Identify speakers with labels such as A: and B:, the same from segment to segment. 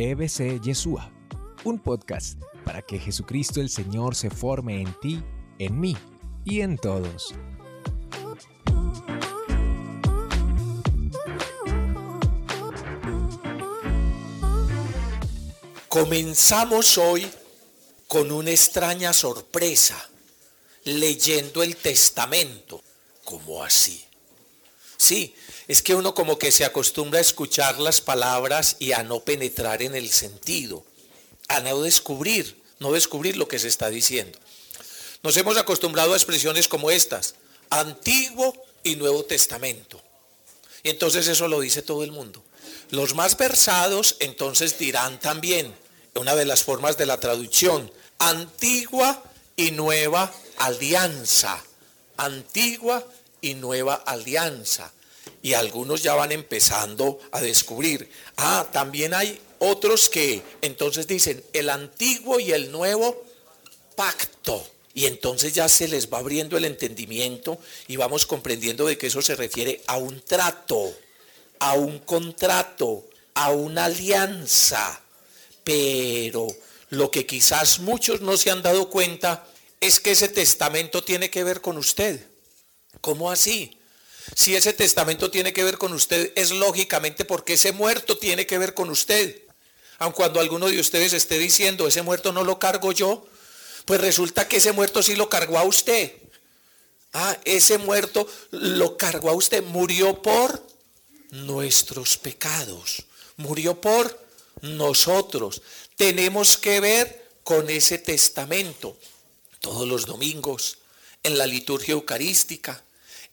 A: EBC Yeshua, un podcast para que Jesucristo el Señor se forme en ti, en mí y en todos.
B: Comenzamos hoy con una extraña sorpresa, leyendo el testamento. ¿Cómo así? Sí, es que uno como que se acostumbra a escuchar las palabras y a no penetrar en el sentido, a no descubrir, no descubrir lo que se está diciendo. Nos hemos acostumbrado a expresiones como estas, Antiguo y Nuevo Testamento. Y entonces eso lo dice todo el mundo. Los más versados entonces dirán también, una de las formas de la traducción, antigua y nueva alianza. Antigua y nueva alianza. Y algunos ya van empezando a descubrir. Ah, también hay otros que entonces dicen el antiguo y el nuevo pacto. Y entonces ya se les va abriendo el entendimiento y vamos comprendiendo de que eso se refiere a un trato, a un contrato, a una alianza. Pero lo que quizás muchos no se han dado cuenta es que ese testamento tiene que ver con usted. ¿Cómo así? Si ese testamento tiene que ver con usted, es lógicamente porque ese muerto tiene que ver con usted. Aun cuando alguno de ustedes esté diciendo, ese muerto no lo cargo yo, pues resulta que ese muerto sí lo cargó a usted. Ah, ese muerto lo cargó a usted, murió por nuestros pecados, murió por nosotros. Tenemos que ver con ese testamento todos los domingos, en la liturgia eucarística,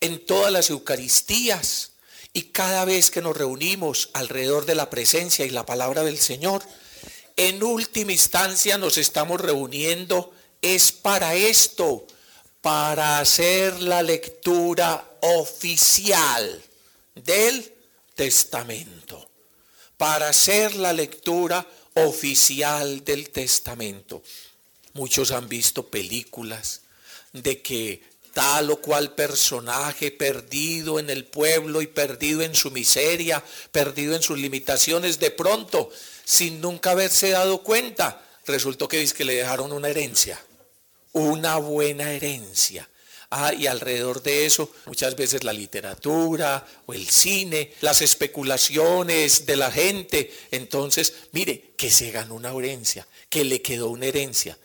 B: en todas las Eucaristías y cada vez que nos reunimos alrededor de la presencia y la palabra del Señor, en última instancia nos estamos reuniendo es para esto, para hacer la lectura oficial del testamento, para hacer la lectura oficial del testamento. Muchos han visto películas de que tal o cual personaje perdido en el pueblo y perdido en su miseria, perdido en sus limitaciones, de pronto, sin nunca haberse dado cuenta, resultó que, que le dejaron una herencia, una buena herencia. Ah, y alrededor de eso, muchas veces la literatura o el cine, las especulaciones de la gente. Entonces, mire, que se ganó una herencia, que le quedó una herencia.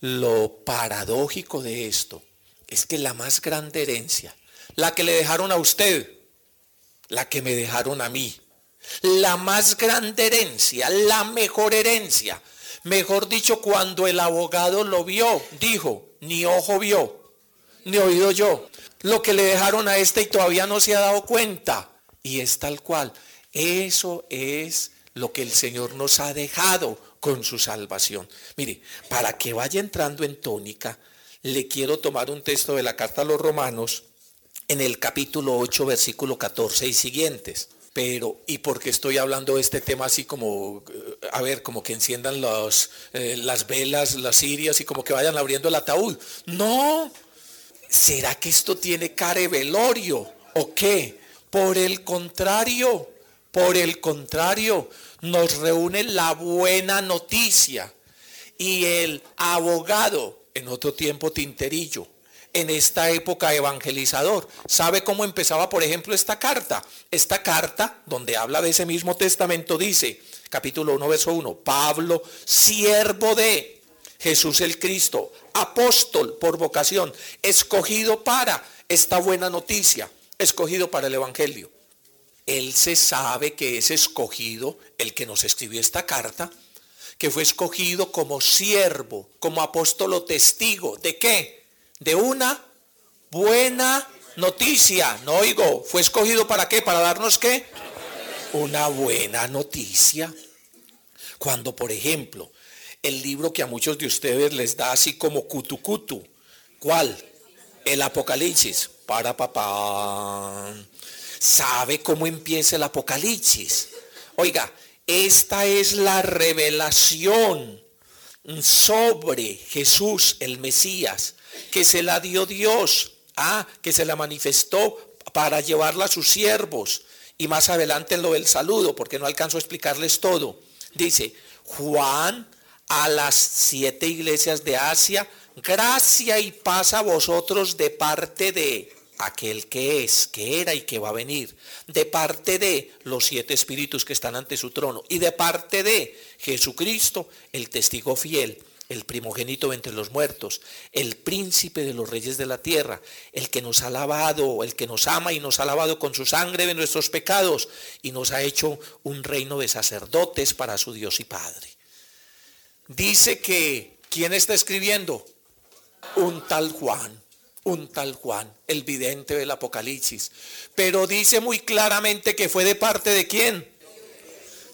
B: Lo paradójico de esto es que la más grande herencia, la que le dejaron a usted, la que me dejaron a mí, la más grande herencia, la mejor herencia, mejor dicho, cuando el abogado lo vio, dijo, ni ojo vio, ni oído yo, lo que le dejaron a este y todavía no se ha dado cuenta, y es tal cual, eso es lo que el Señor nos ha dejado con su salvación. Mire, para que vaya entrando en tónica, le quiero tomar un texto de la carta a los romanos en el capítulo 8, versículo 14 y siguientes. Pero, ¿y por qué estoy hablando de este tema así como, a ver, como que enciendan los, eh, las velas, las sirias y como que vayan abriendo el ataúd? No, ¿será que esto tiene care velorio o qué? Por el contrario, por el contrario, nos reúne la buena noticia y el abogado en otro tiempo tinterillo, en esta época evangelizador. ¿Sabe cómo empezaba, por ejemplo, esta carta? Esta carta, donde habla de ese mismo testamento, dice, capítulo 1, verso 1, Pablo, siervo de Jesús el Cristo, apóstol por vocación, escogido para esta buena noticia, escogido para el Evangelio. Él se sabe que es escogido, el que nos escribió esta carta, que fue escogido como siervo, como apóstolo testigo. ¿De qué? De una buena noticia. No oigo, fue escogido para qué? Para darnos qué? Una buena noticia. Cuando, por ejemplo, el libro que a muchos de ustedes les da así como cutucutu, ¿cuál? El Apocalipsis. Para papá. ¿Sabe cómo empieza el Apocalipsis? Oiga, esta es la revelación sobre Jesús, el Mesías, que se la dio Dios, ah, que se la manifestó para llevarla a sus siervos. Y más adelante en lo del saludo, porque no alcanzo a explicarles todo. Dice, Juan a las siete iglesias de Asia, gracia y paz a vosotros de parte de aquel que es, que era y que va a venir, de parte de los siete espíritus que están ante su trono y de parte de Jesucristo, el testigo fiel, el primogénito entre los muertos, el príncipe de los reyes de la tierra, el que nos ha lavado, el que nos ama y nos ha lavado con su sangre de nuestros pecados y nos ha hecho un reino de sacerdotes para su Dios y Padre. Dice que, ¿quién está escribiendo? Un tal Juan un tal Juan, el vidente del Apocalipsis. Pero dice muy claramente que fue de parte de quién?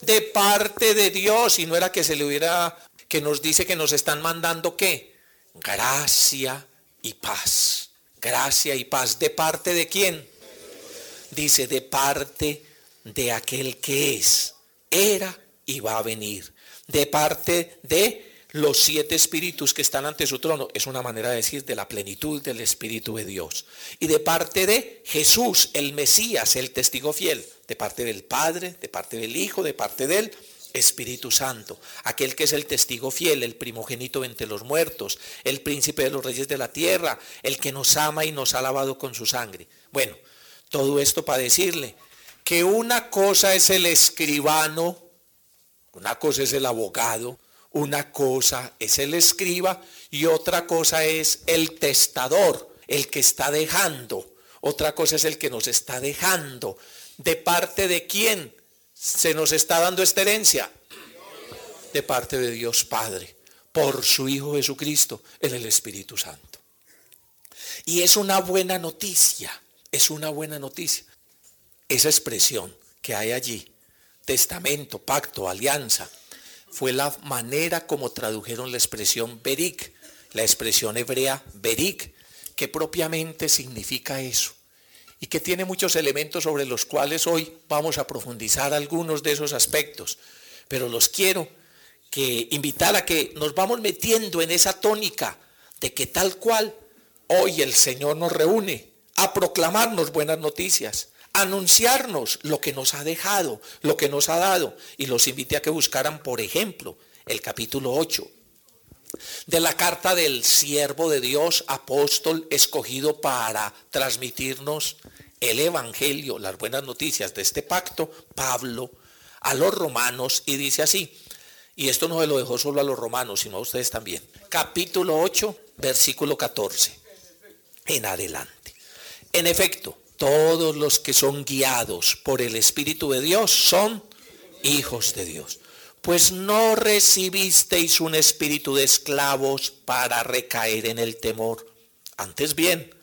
B: De parte de Dios. Y no era que se le hubiera, que nos dice que nos están mandando qué? Gracia y paz. Gracia y paz. ¿De parte de quién? Dice, de parte de aquel que es, era y va a venir. De parte de los siete espíritus que están ante su trono. Es una manera de decir de la plenitud del Espíritu de Dios. Y de parte de Jesús, el Mesías, el testigo fiel. De parte del Padre, de parte del Hijo, de parte del Espíritu Santo. Aquel que es el testigo fiel, el primogénito entre los muertos, el príncipe de los reyes de la tierra, el que nos ama y nos ha lavado con su sangre. Bueno, todo esto para decirle que una cosa es el escribano, una cosa es el abogado, una cosa es el escriba y otra cosa es el testador, el que está dejando. Otra cosa es el que nos está dejando. ¿De parte de quién se nos está dando esta herencia? De parte de Dios Padre, por su Hijo Jesucristo, en el Espíritu Santo. Y es una buena noticia, es una buena noticia. Esa expresión que hay allí, testamento, pacto, alianza, fue la manera como tradujeron la expresión berik, la expresión hebrea berik, que propiamente significa eso y que tiene muchos elementos sobre los cuales hoy vamos a profundizar algunos de esos aspectos, pero los quiero que invitar a que nos vamos metiendo en esa tónica de que tal cual hoy el Señor nos reúne a proclamarnos buenas noticias, anunciarnos lo que nos ha dejado, lo que nos ha dado. Y los invité a que buscaran, por ejemplo, el capítulo 8 de la carta del siervo de Dios, apóstol, escogido para transmitirnos el Evangelio, las buenas noticias de este pacto, Pablo, a los romanos, y dice así, y esto no se lo dejó solo a los romanos, sino a ustedes también, capítulo 8, versículo 14, en adelante. En efecto, todos los que son guiados por el Espíritu de Dios son hijos de Dios. Pues no recibisteis un espíritu de esclavos para recaer en el temor. Antes bien,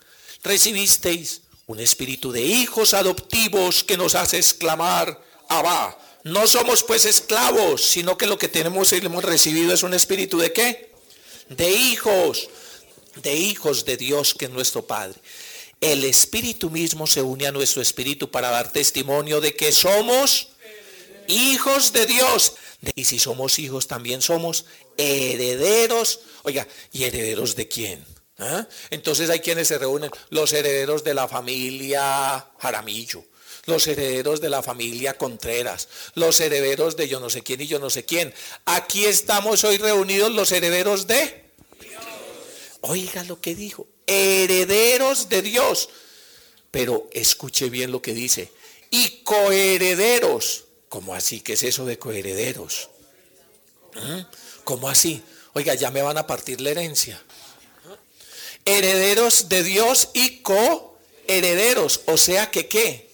B: recibisteis un espíritu de hijos adoptivos que nos hace exclamar, Abba. No somos pues esclavos, sino que lo que tenemos y hemos recibido es un espíritu de qué? De hijos, de hijos de Dios que es nuestro Padre el Espíritu mismo se une a nuestro Espíritu para dar testimonio de que somos hijos de Dios. Y si somos hijos, también somos herederos. Oiga, ¿y herederos de quién? ¿Ah? Entonces hay quienes se reúnen, los herederos de la familia Jaramillo, los herederos de la familia Contreras, los herederos de yo no sé quién y yo no sé quién. Aquí estamos hoy reunidos los herederos de... Oiga lo que dijo, herederos de Dios. Pero escuche bien lo que dice. Y coherederos. ¿Cómo así? ¿Qué es eso de coherederos? ¿Mm? ¿Cómo así? Oiga, ya me van a partir la herencia. Herederos de Dios y coherederos. O sea que qué?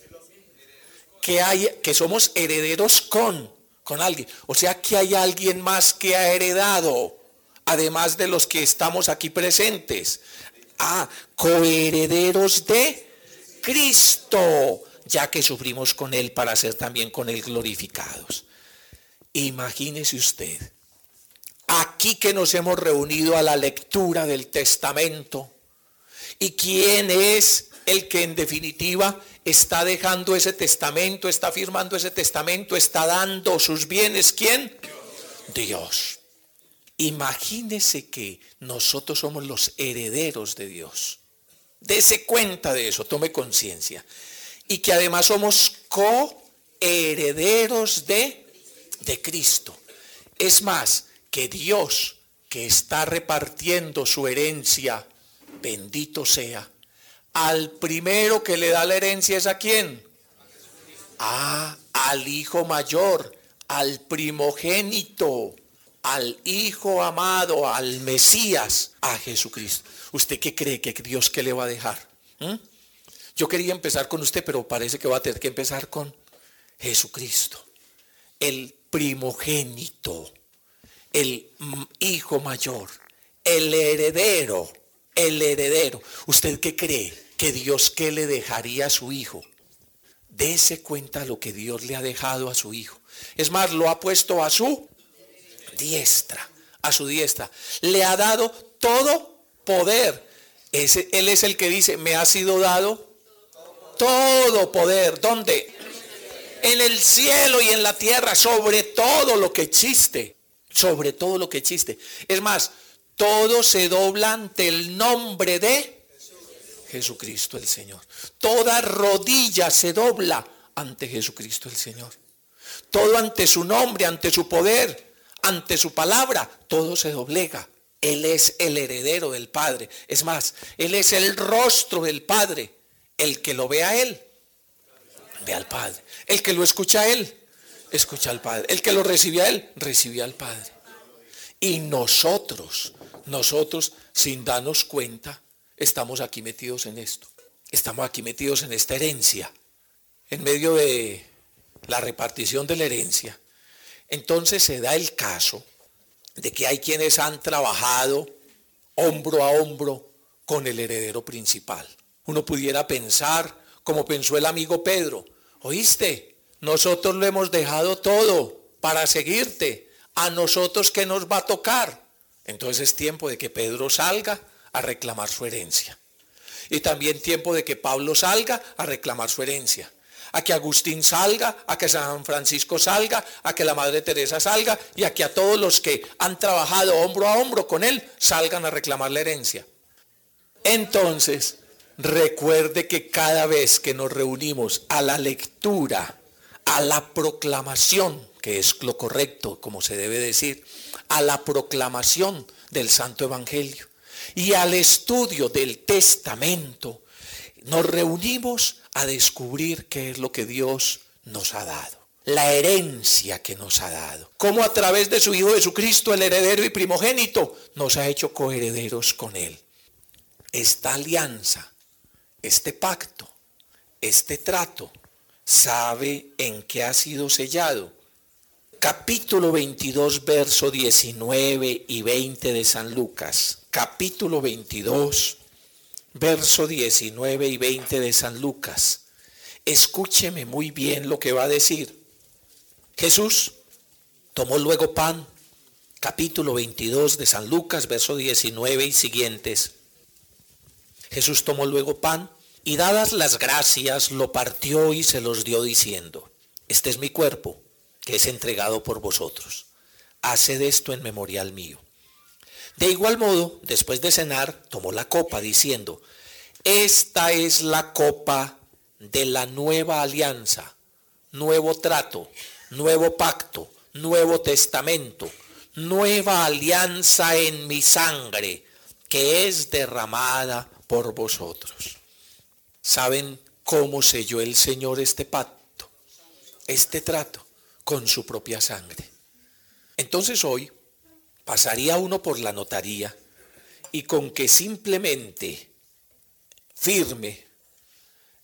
B: Que, hay, que somos herederos con, con alguien. O sea que hay alguien más que ha heredado además de los que estamos aquí presentes. Coherederos de Cristo, ya que sufrimos con Él para ser también con Él glorificados. Imagínese usted, aquí que nos hemos reunido a la lectura del testamento, ¿y quién es el que en definitiva está dejando ese testamento, está firmando ese testamento, está dando sus bienes? ¿Quién? Dios. Imagínese que nosotros somos los herederos de Dios. Dese cuenta de eso, tome conciencia. Y que además somos coherederos de, de Cristo. Es más, que Dios que está repartiendo su herencia, bendito sea, al primero que le da la herencia es a quién? Ah, al hijo mayor, al primogénito, al hijo amado, al Mesías, a Jesucristo. ¿Usted qué cree que Dios qué le va a dejar? ¿Mm? Yo quería empezar con usted, pero parece que va a tener que empezar con Jesucristo, el primogénito, el hijo mayor, el heredero, el heredero. ¿Usted qué cree? Que Dios qué le dejaría a su hijo. Dese cuenta lo que Dios le ha dejado a su hijo. Es más, lo ha puesto a su diestra, a su diestra. Le ha dado todo poder. Él es el que dice, me ha sido dado todo poder. ¿Dónde? En el cielo y en la tierra, sobre todo lo que existe. Sobre todo lo que existe. Es más, todo se dobla ante el nombre de Jesucristo el Señor. Toda rodilla se dobla ante Jesucristo el Señor. Todo ante su nombre, ante su poder, ante su palabra, todo se doblega. Él es el heredero del Padre. Es más, Él es el rostro del Padre. El que lo ve a Él, ve al Padre. El que lo escucha a Él, escucha al Padre. El que lo recibe a Él, recibe al Padre. Y nosotros, nosotros, sin darnos cuenta, estamos aquí metidos en esto. Estamos aquí metidos en esta herencia. En medio de la repartición de la herencia. Entonces se da el caso de que hay quienes han trabajado hombro a hombro con el heredero principal. Uno pudiera pensar, como pensó el amigo Pedro, oíste, nosotros lo hemos dejado todo para seguirte, a nosotros que nos va a tocar. Entonces es tiempo de que Pedro salga a reclamar su herencia. Y también tiempo de que Pablo salga a reclamar su herencia. A que Agustín salga, a que San Francisco salga, a que la Madre Teresa salga y a que a todos los que han trabajado hombro a hombro con él salgan a reclamar la herencia. Entonces, recuerde que cada vez que nos reunimos a la lectura, a la proclamación, que es lo correcto, como se debe decir, a la proclamación del Santo Evangelio y al estudio del Testamento, nos reunimos a descubrir qué es lo que Dios nos ha dado, la herencia que nos ha dado, cómo a través de su Hijo Jesucristo, el heredero y primogénito, nos ha hecho coherederos con Él. Esta alianza, este pacto, este trato, sabe en qué ha sido sellado capítulo 22, verso 19 y 20 de San Lucas. Capítulo 22, verso 19 y 20 de San Lucas. Escúcheme muy bien lo que va a decir. Jesús tomó luego pan, capítulo 22 de San Lucas, verso 19 y siguientes. Jesús tomó luego pan y dadas las gracias lo partió y se los dio diciendo, este es mi cuerpo que es entregado por vosotros. Haced esto en memorial mío. De igual modo, después de cenar, tomó la copa diciendo, esta es la copa de la nueva alianza, nuevo trato, nuevo pacto, nuevo testamento, nueva alianza en mi sangre, que es derramada por vosotros. ¿Saben cómo selló el Señor este pacto, este trato? con su propia sangre. Entonces hoy pasaría uno por la notaría y con que simplemente firme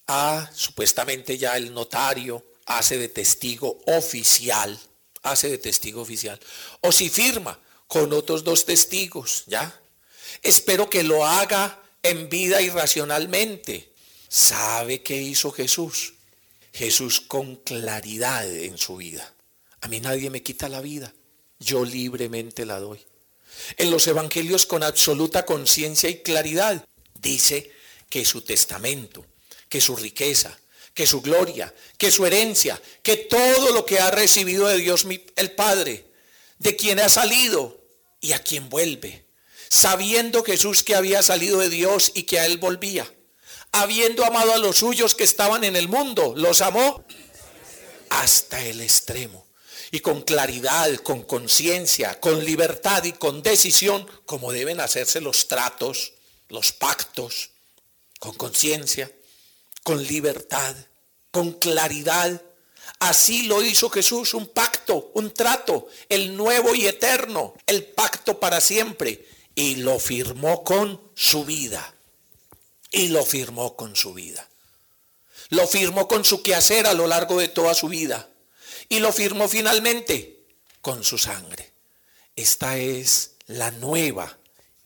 B: a supuestamente ya el notario hace de testigo oficial, hace de testigo oficial, o si firma con otros dos testigos, ¿ya? Espero que lo haga en vida y racionalmente. ¿Sabe qué hizo Jesús? Jesús con claridad en su vida. A mí nadie me quita la vida, yo libremente la doy. En los evangelios con absoluta conciencia y claridad dice que su testamento, que su riqueza, que su gloria, que su herencia, que todo lo que ha recibido de Dios el Padre, de quien ha salido y a quien vuelve, sabiendo Jesús que había salido de Dios y que a él volvía habiendo amado a los suyos que estaban en el mundo, los amó hasta el extremo. Y con claridad, con conciencia, con libertad y con decisión, como deben hacerse los tratos, los pactos, con conciencia, con libertad, con claridad. Así lo hizo Jesús, un pacto, un trato, el nuevo y eterno, el pacto para siempre. Y lo firmó con su vida. Y lo firmó con su vida. Lo firmó con su quehacer a lo largo de toda su vida. Y lo firmó finalmente con su sangre. Esta es la nueva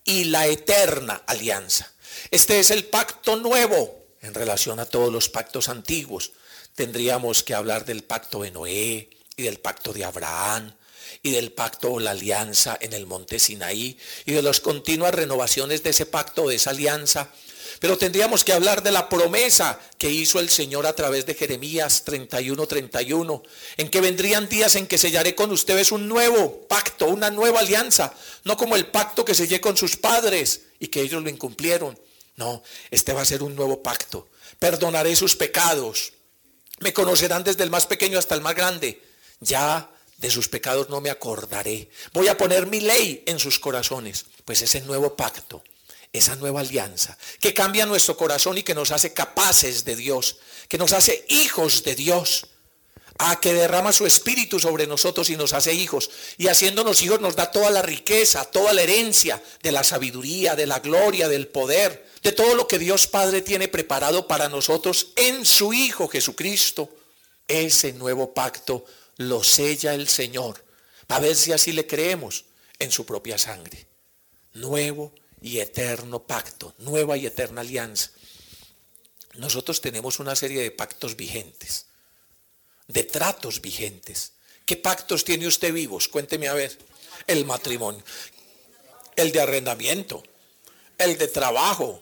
B: y la eterna alianza. Este es el pacto nuevo en relación a todos los pactos antiguos. Tendríamos que hablar del pacto de Noé y del pacto de Abraham y del pacto o la alianza en el monte Sinaí y de las continuas renovaciones de ese pacto, de esa alianza pero tendríamos que hablar de la promesa que hizo el Señor a través de Jeremías 31, 31, en que vendrían días en que sellaré con ustedes un nuevo pacto, una nueva alianza, no como el pacto que sellé con sus padres y que ellos lo incumplieron. No, este va a ser un nuevo pacto. Perdonaré sus pecados. Me conocerán desde el más pequeño hasta el más grande. Ya de sus pecados no me acordaré. Voy a poner mi ley en sus corazones. Pues es el nuevo pacto esa nueva alianza, que cambia nuestro corazón y que nos hace capaces de Dios, que nos hace hijos de Dios, a que derrama su espíritu sobre nosotros y nos hace hijos. Y haciéndonos hijos nos da toda la riqueza, toda la herencia de la sabiduría, de la gloria, del poder, de todo lo que Dios Padre tiene preparado para nosotros en su Hijo Jesucristo. Ese nuevo pacto lo sella el Señor, a ver si así le creemos en su propia sangre. Nuevo y eterno pacto, nueva y eterna alianza. Nosotros tenemos una serie de pactos vigentes, de tratos vigentes. ¿Qué pactos tiene usted vivos? Cuénteme a ver. El matrimonio, el de arrendamiento, el de trabajo,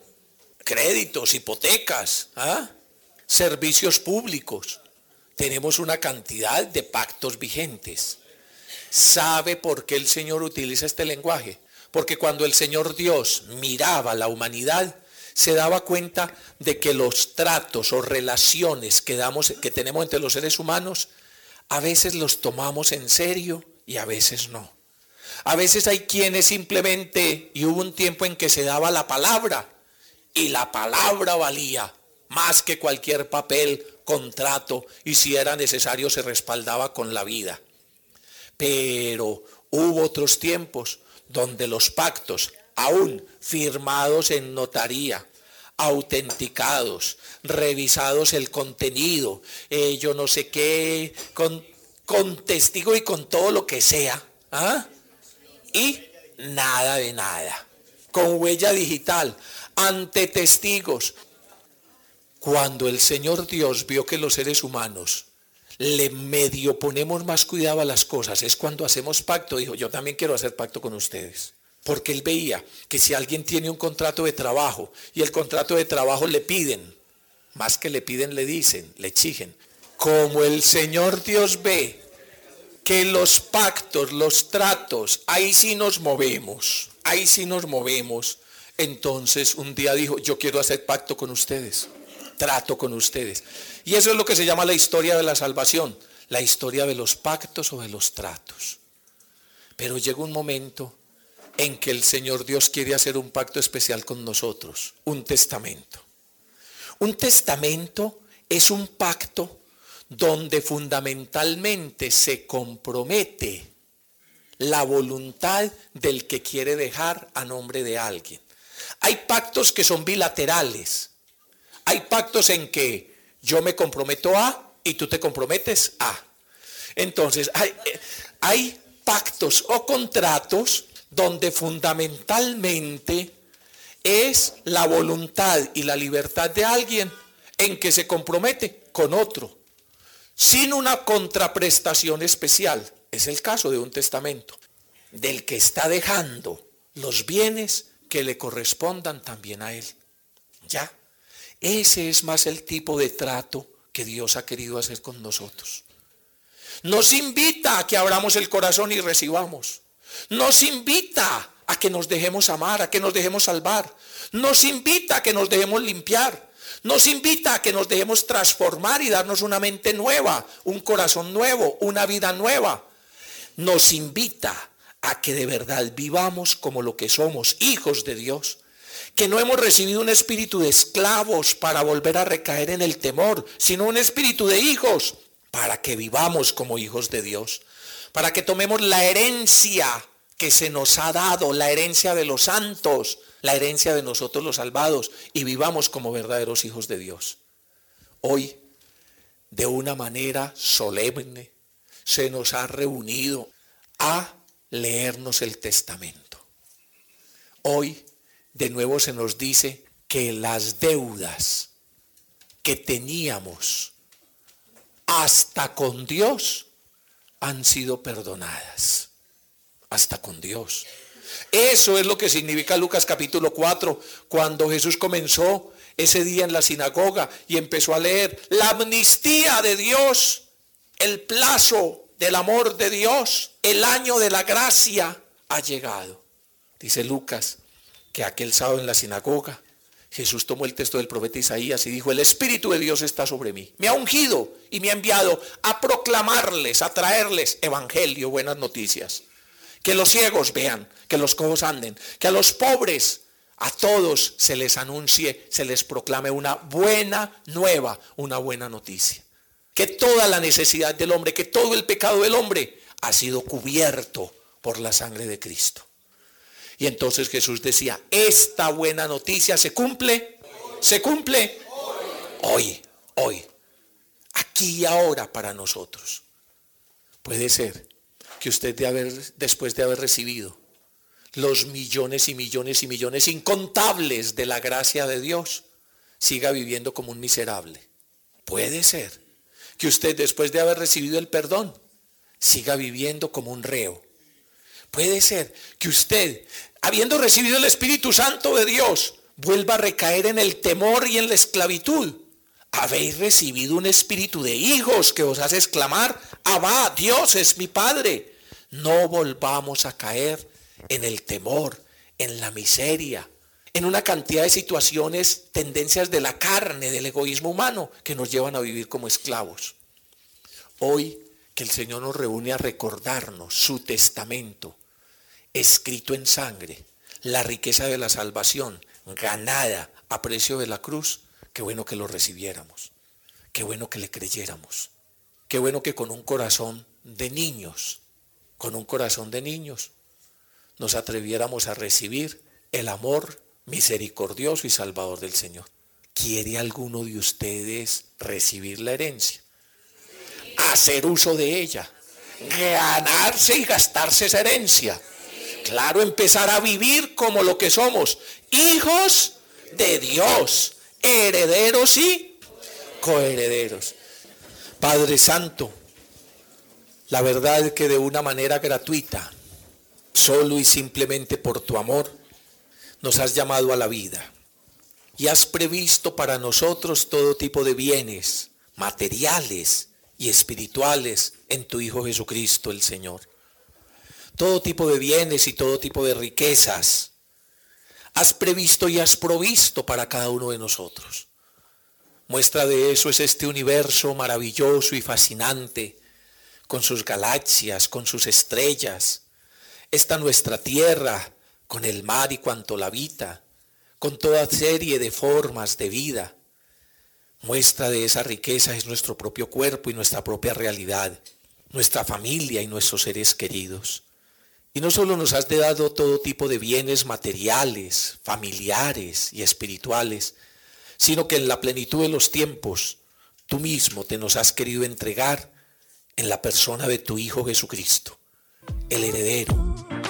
B: créditos, hipotecas, ¿ah? servicios públicos. Tenemos una cantidad de pactos vigentes. ¿Sabe por qué el Señor utiliza este lenguaje? Porque cuando el Señor Dios miraba a la humanidad, se daba cuenta de que los tratos o relaciones que, damos, que tenemos entre los seres humanos, a veces los tomamos en serio y a veces no. A veces hay quienes simplemente, y hubo un tiempo en que se daba la palabra, y la palabra valía más que cualquier papel, contrato, y si era necesario se respaldaba con la vida. Pero hubo otros tiempos donde los pactos, aún firmados en notaría, autenticados, revisados el contenido, eh, yo no sé qué, con, con, testigo y con todo lo que sea, ¿ah? y nada de nada, con huella digital, ante testigos. Cuando el Señor Dios vio que los seres humanos le medio ponemos más cuidado a las cosas es cuando hacemos pacto. Dijo, yo también quiero hacer pacto con ustedes. Porque él veía que si alguien tiene un contrato de trabajo y el contrato de trabajo le piden, más que le piden, le dicen, le exigen. Como el Señor Dios ve que los pactos, los tratos, ahí sí nos movemos, ahí sí nos movemos. Entonces un día dijo, yo quiero hacer pacto con ustedes trato con ustedes. Y eso es lo que se llama la historia de la salvación, la historia de los pactos o de los tratos. Pero llega un momento en que el Señor Dios quiere hacer un pacto especial con nosotros, un testamento. Un testamento es un pacto donde fundamentalmente se compromete la voluntad del que quiere dejar a nombre de alguien. Hay pactos que son bilaterales, hay pactos en que yo me comprometo a y tú te comprometes a. Entonces, hay, hay pactos o contratos donde fundamentalmente es la voluntad y la libertad de alguien en que se compromete con otro, sin una contraprestación especial. Es el caso de un testamento, del que está dejando los bienes que le correspondan también a él. ¿Ya? Ese es más el tipo de trato que Dios ha querido hacer con nosotros. Nos invita a que abramos el corazón y recibamos. Nos invita a que nos dejemos amar, a que nos dejemos salvar. Nos invita a que nos dejemos limpiar. Nos invita a que nos dejemos transformar y darnos una mente nueva, un corazón nuevo, una vida nueva, nos invita a que de verdad vivamos como lo que somos, hijos de Dios. Que no hemos recibido un espíritu de esclavos para volver a recaer en el temor, sino un espíritu de hijos para que vivamos como hijos de Dios. Para que tomemos la herencia que se nos ha dado, la herencia de los santos, la herencia de nosotros los salvados, y vivamos como verdaderos hijos de Dios. Hoy, de una manera solemne, se nos ha reunido a leernos el testamento. Hoy de nuevo se nos dice que las deudas que teníamos hasta con Dios han sido perdonadas. Hasta con Dios. Eso es lo que significa Lucas capítulo 4, cuando Jesús comenzó ese día en la sinagoga y empezó a leer la amnistía de Dios, el plazo del amor de Dios, el año de la gracia ha llegado. Dice Lucas que aquel sábado en la sinagoga Jesús tomó el texto del profeta Isaías y dijo, el Espíritu de Dios está sobre mí. Me ha ungido y me ha enviado a proclamarles, a traerles evangelio, buenas noticias. Que los ciegos vean, que los cojos anden, que a los pobres, a todos se les anuncie, se les proclame una buena nueva, una buena noticia que toda la necesidad del hombre, que todo el pecado del hombre ha sido cubierto por la sangre de Cristo. Y entonces Jesús decía, esta buena noticia se cumple, se cumple hoy, hoy, aquí y ahora para nosotros. Puede ser que usted de haber, después de haber recibido los millones y millones y millones incontables de la gracia de Dios, siga viviendo como un miserable. Puede ser que usted después de haber recibido el perdón siga viviendo como un reo. Puede ser que usted, habiendo recibido el Espíritu Santo de Dios, vuelva a recaer en el temor y en la esclavitud. Habéis recibido un espíritu de hijos que os hace exclamar, Abba, Dios es mi Padre. No volvamos a caer en el temor, en la miseria, en una cantidad de situaciones, tendencias de la carne, del egoísmo humano, que nos llevan a vivir como esclavos. Hoy que el Señor nos reúne a recordarnos su testamento, escrito en sangre, la riqueza de la salvación, ganada a precio de la cruz, qué bueno que lo recibiéramos, qué bueno que le creyéramos, qué bueno que con un corazón de niños, con un corazón de niños, nos atreviéramos a recibir el amor misericordioso y salvador del Señor. ¿Quiere alguno de ustedes recibir la herencia? Hacer uso de ella. Ganarse y gastarse esa herencia. Claro, empezar a vivir como lo que somos. Hijos de Dios. Herederos y coherederos. Padre Santo, la verdad es que de una manera gratuita, solo y simplemente por tu amor, nos has llamado a la vida y has previsto para nosotros todo tipo de bienes materiales y espirituales en tu Hijo Jesucristo el Señor. Todo tipo de bienes y todo tipo de riquezas has previsto y has provisto para cada uno de nosotros. Muestra de eso es este universo maravilloso y fascinante, con sus galaxias, con sus estrellas, esta nuestra tierra, con el mar y cuanto la habita, con toda serie de formas de vida. Muestra de esa riqueza es nuestro propio cuerpo y nuestra propia realidad, nuestra familia y nuestros seres queridos. Y no solo nos has dado todo tipo de bienes materiales, familiares y espirituales, sino que en la plenitud de los tiempos tú mismo te nos has querido entregar en la persona de tu Hijo Jesucristo, el heredero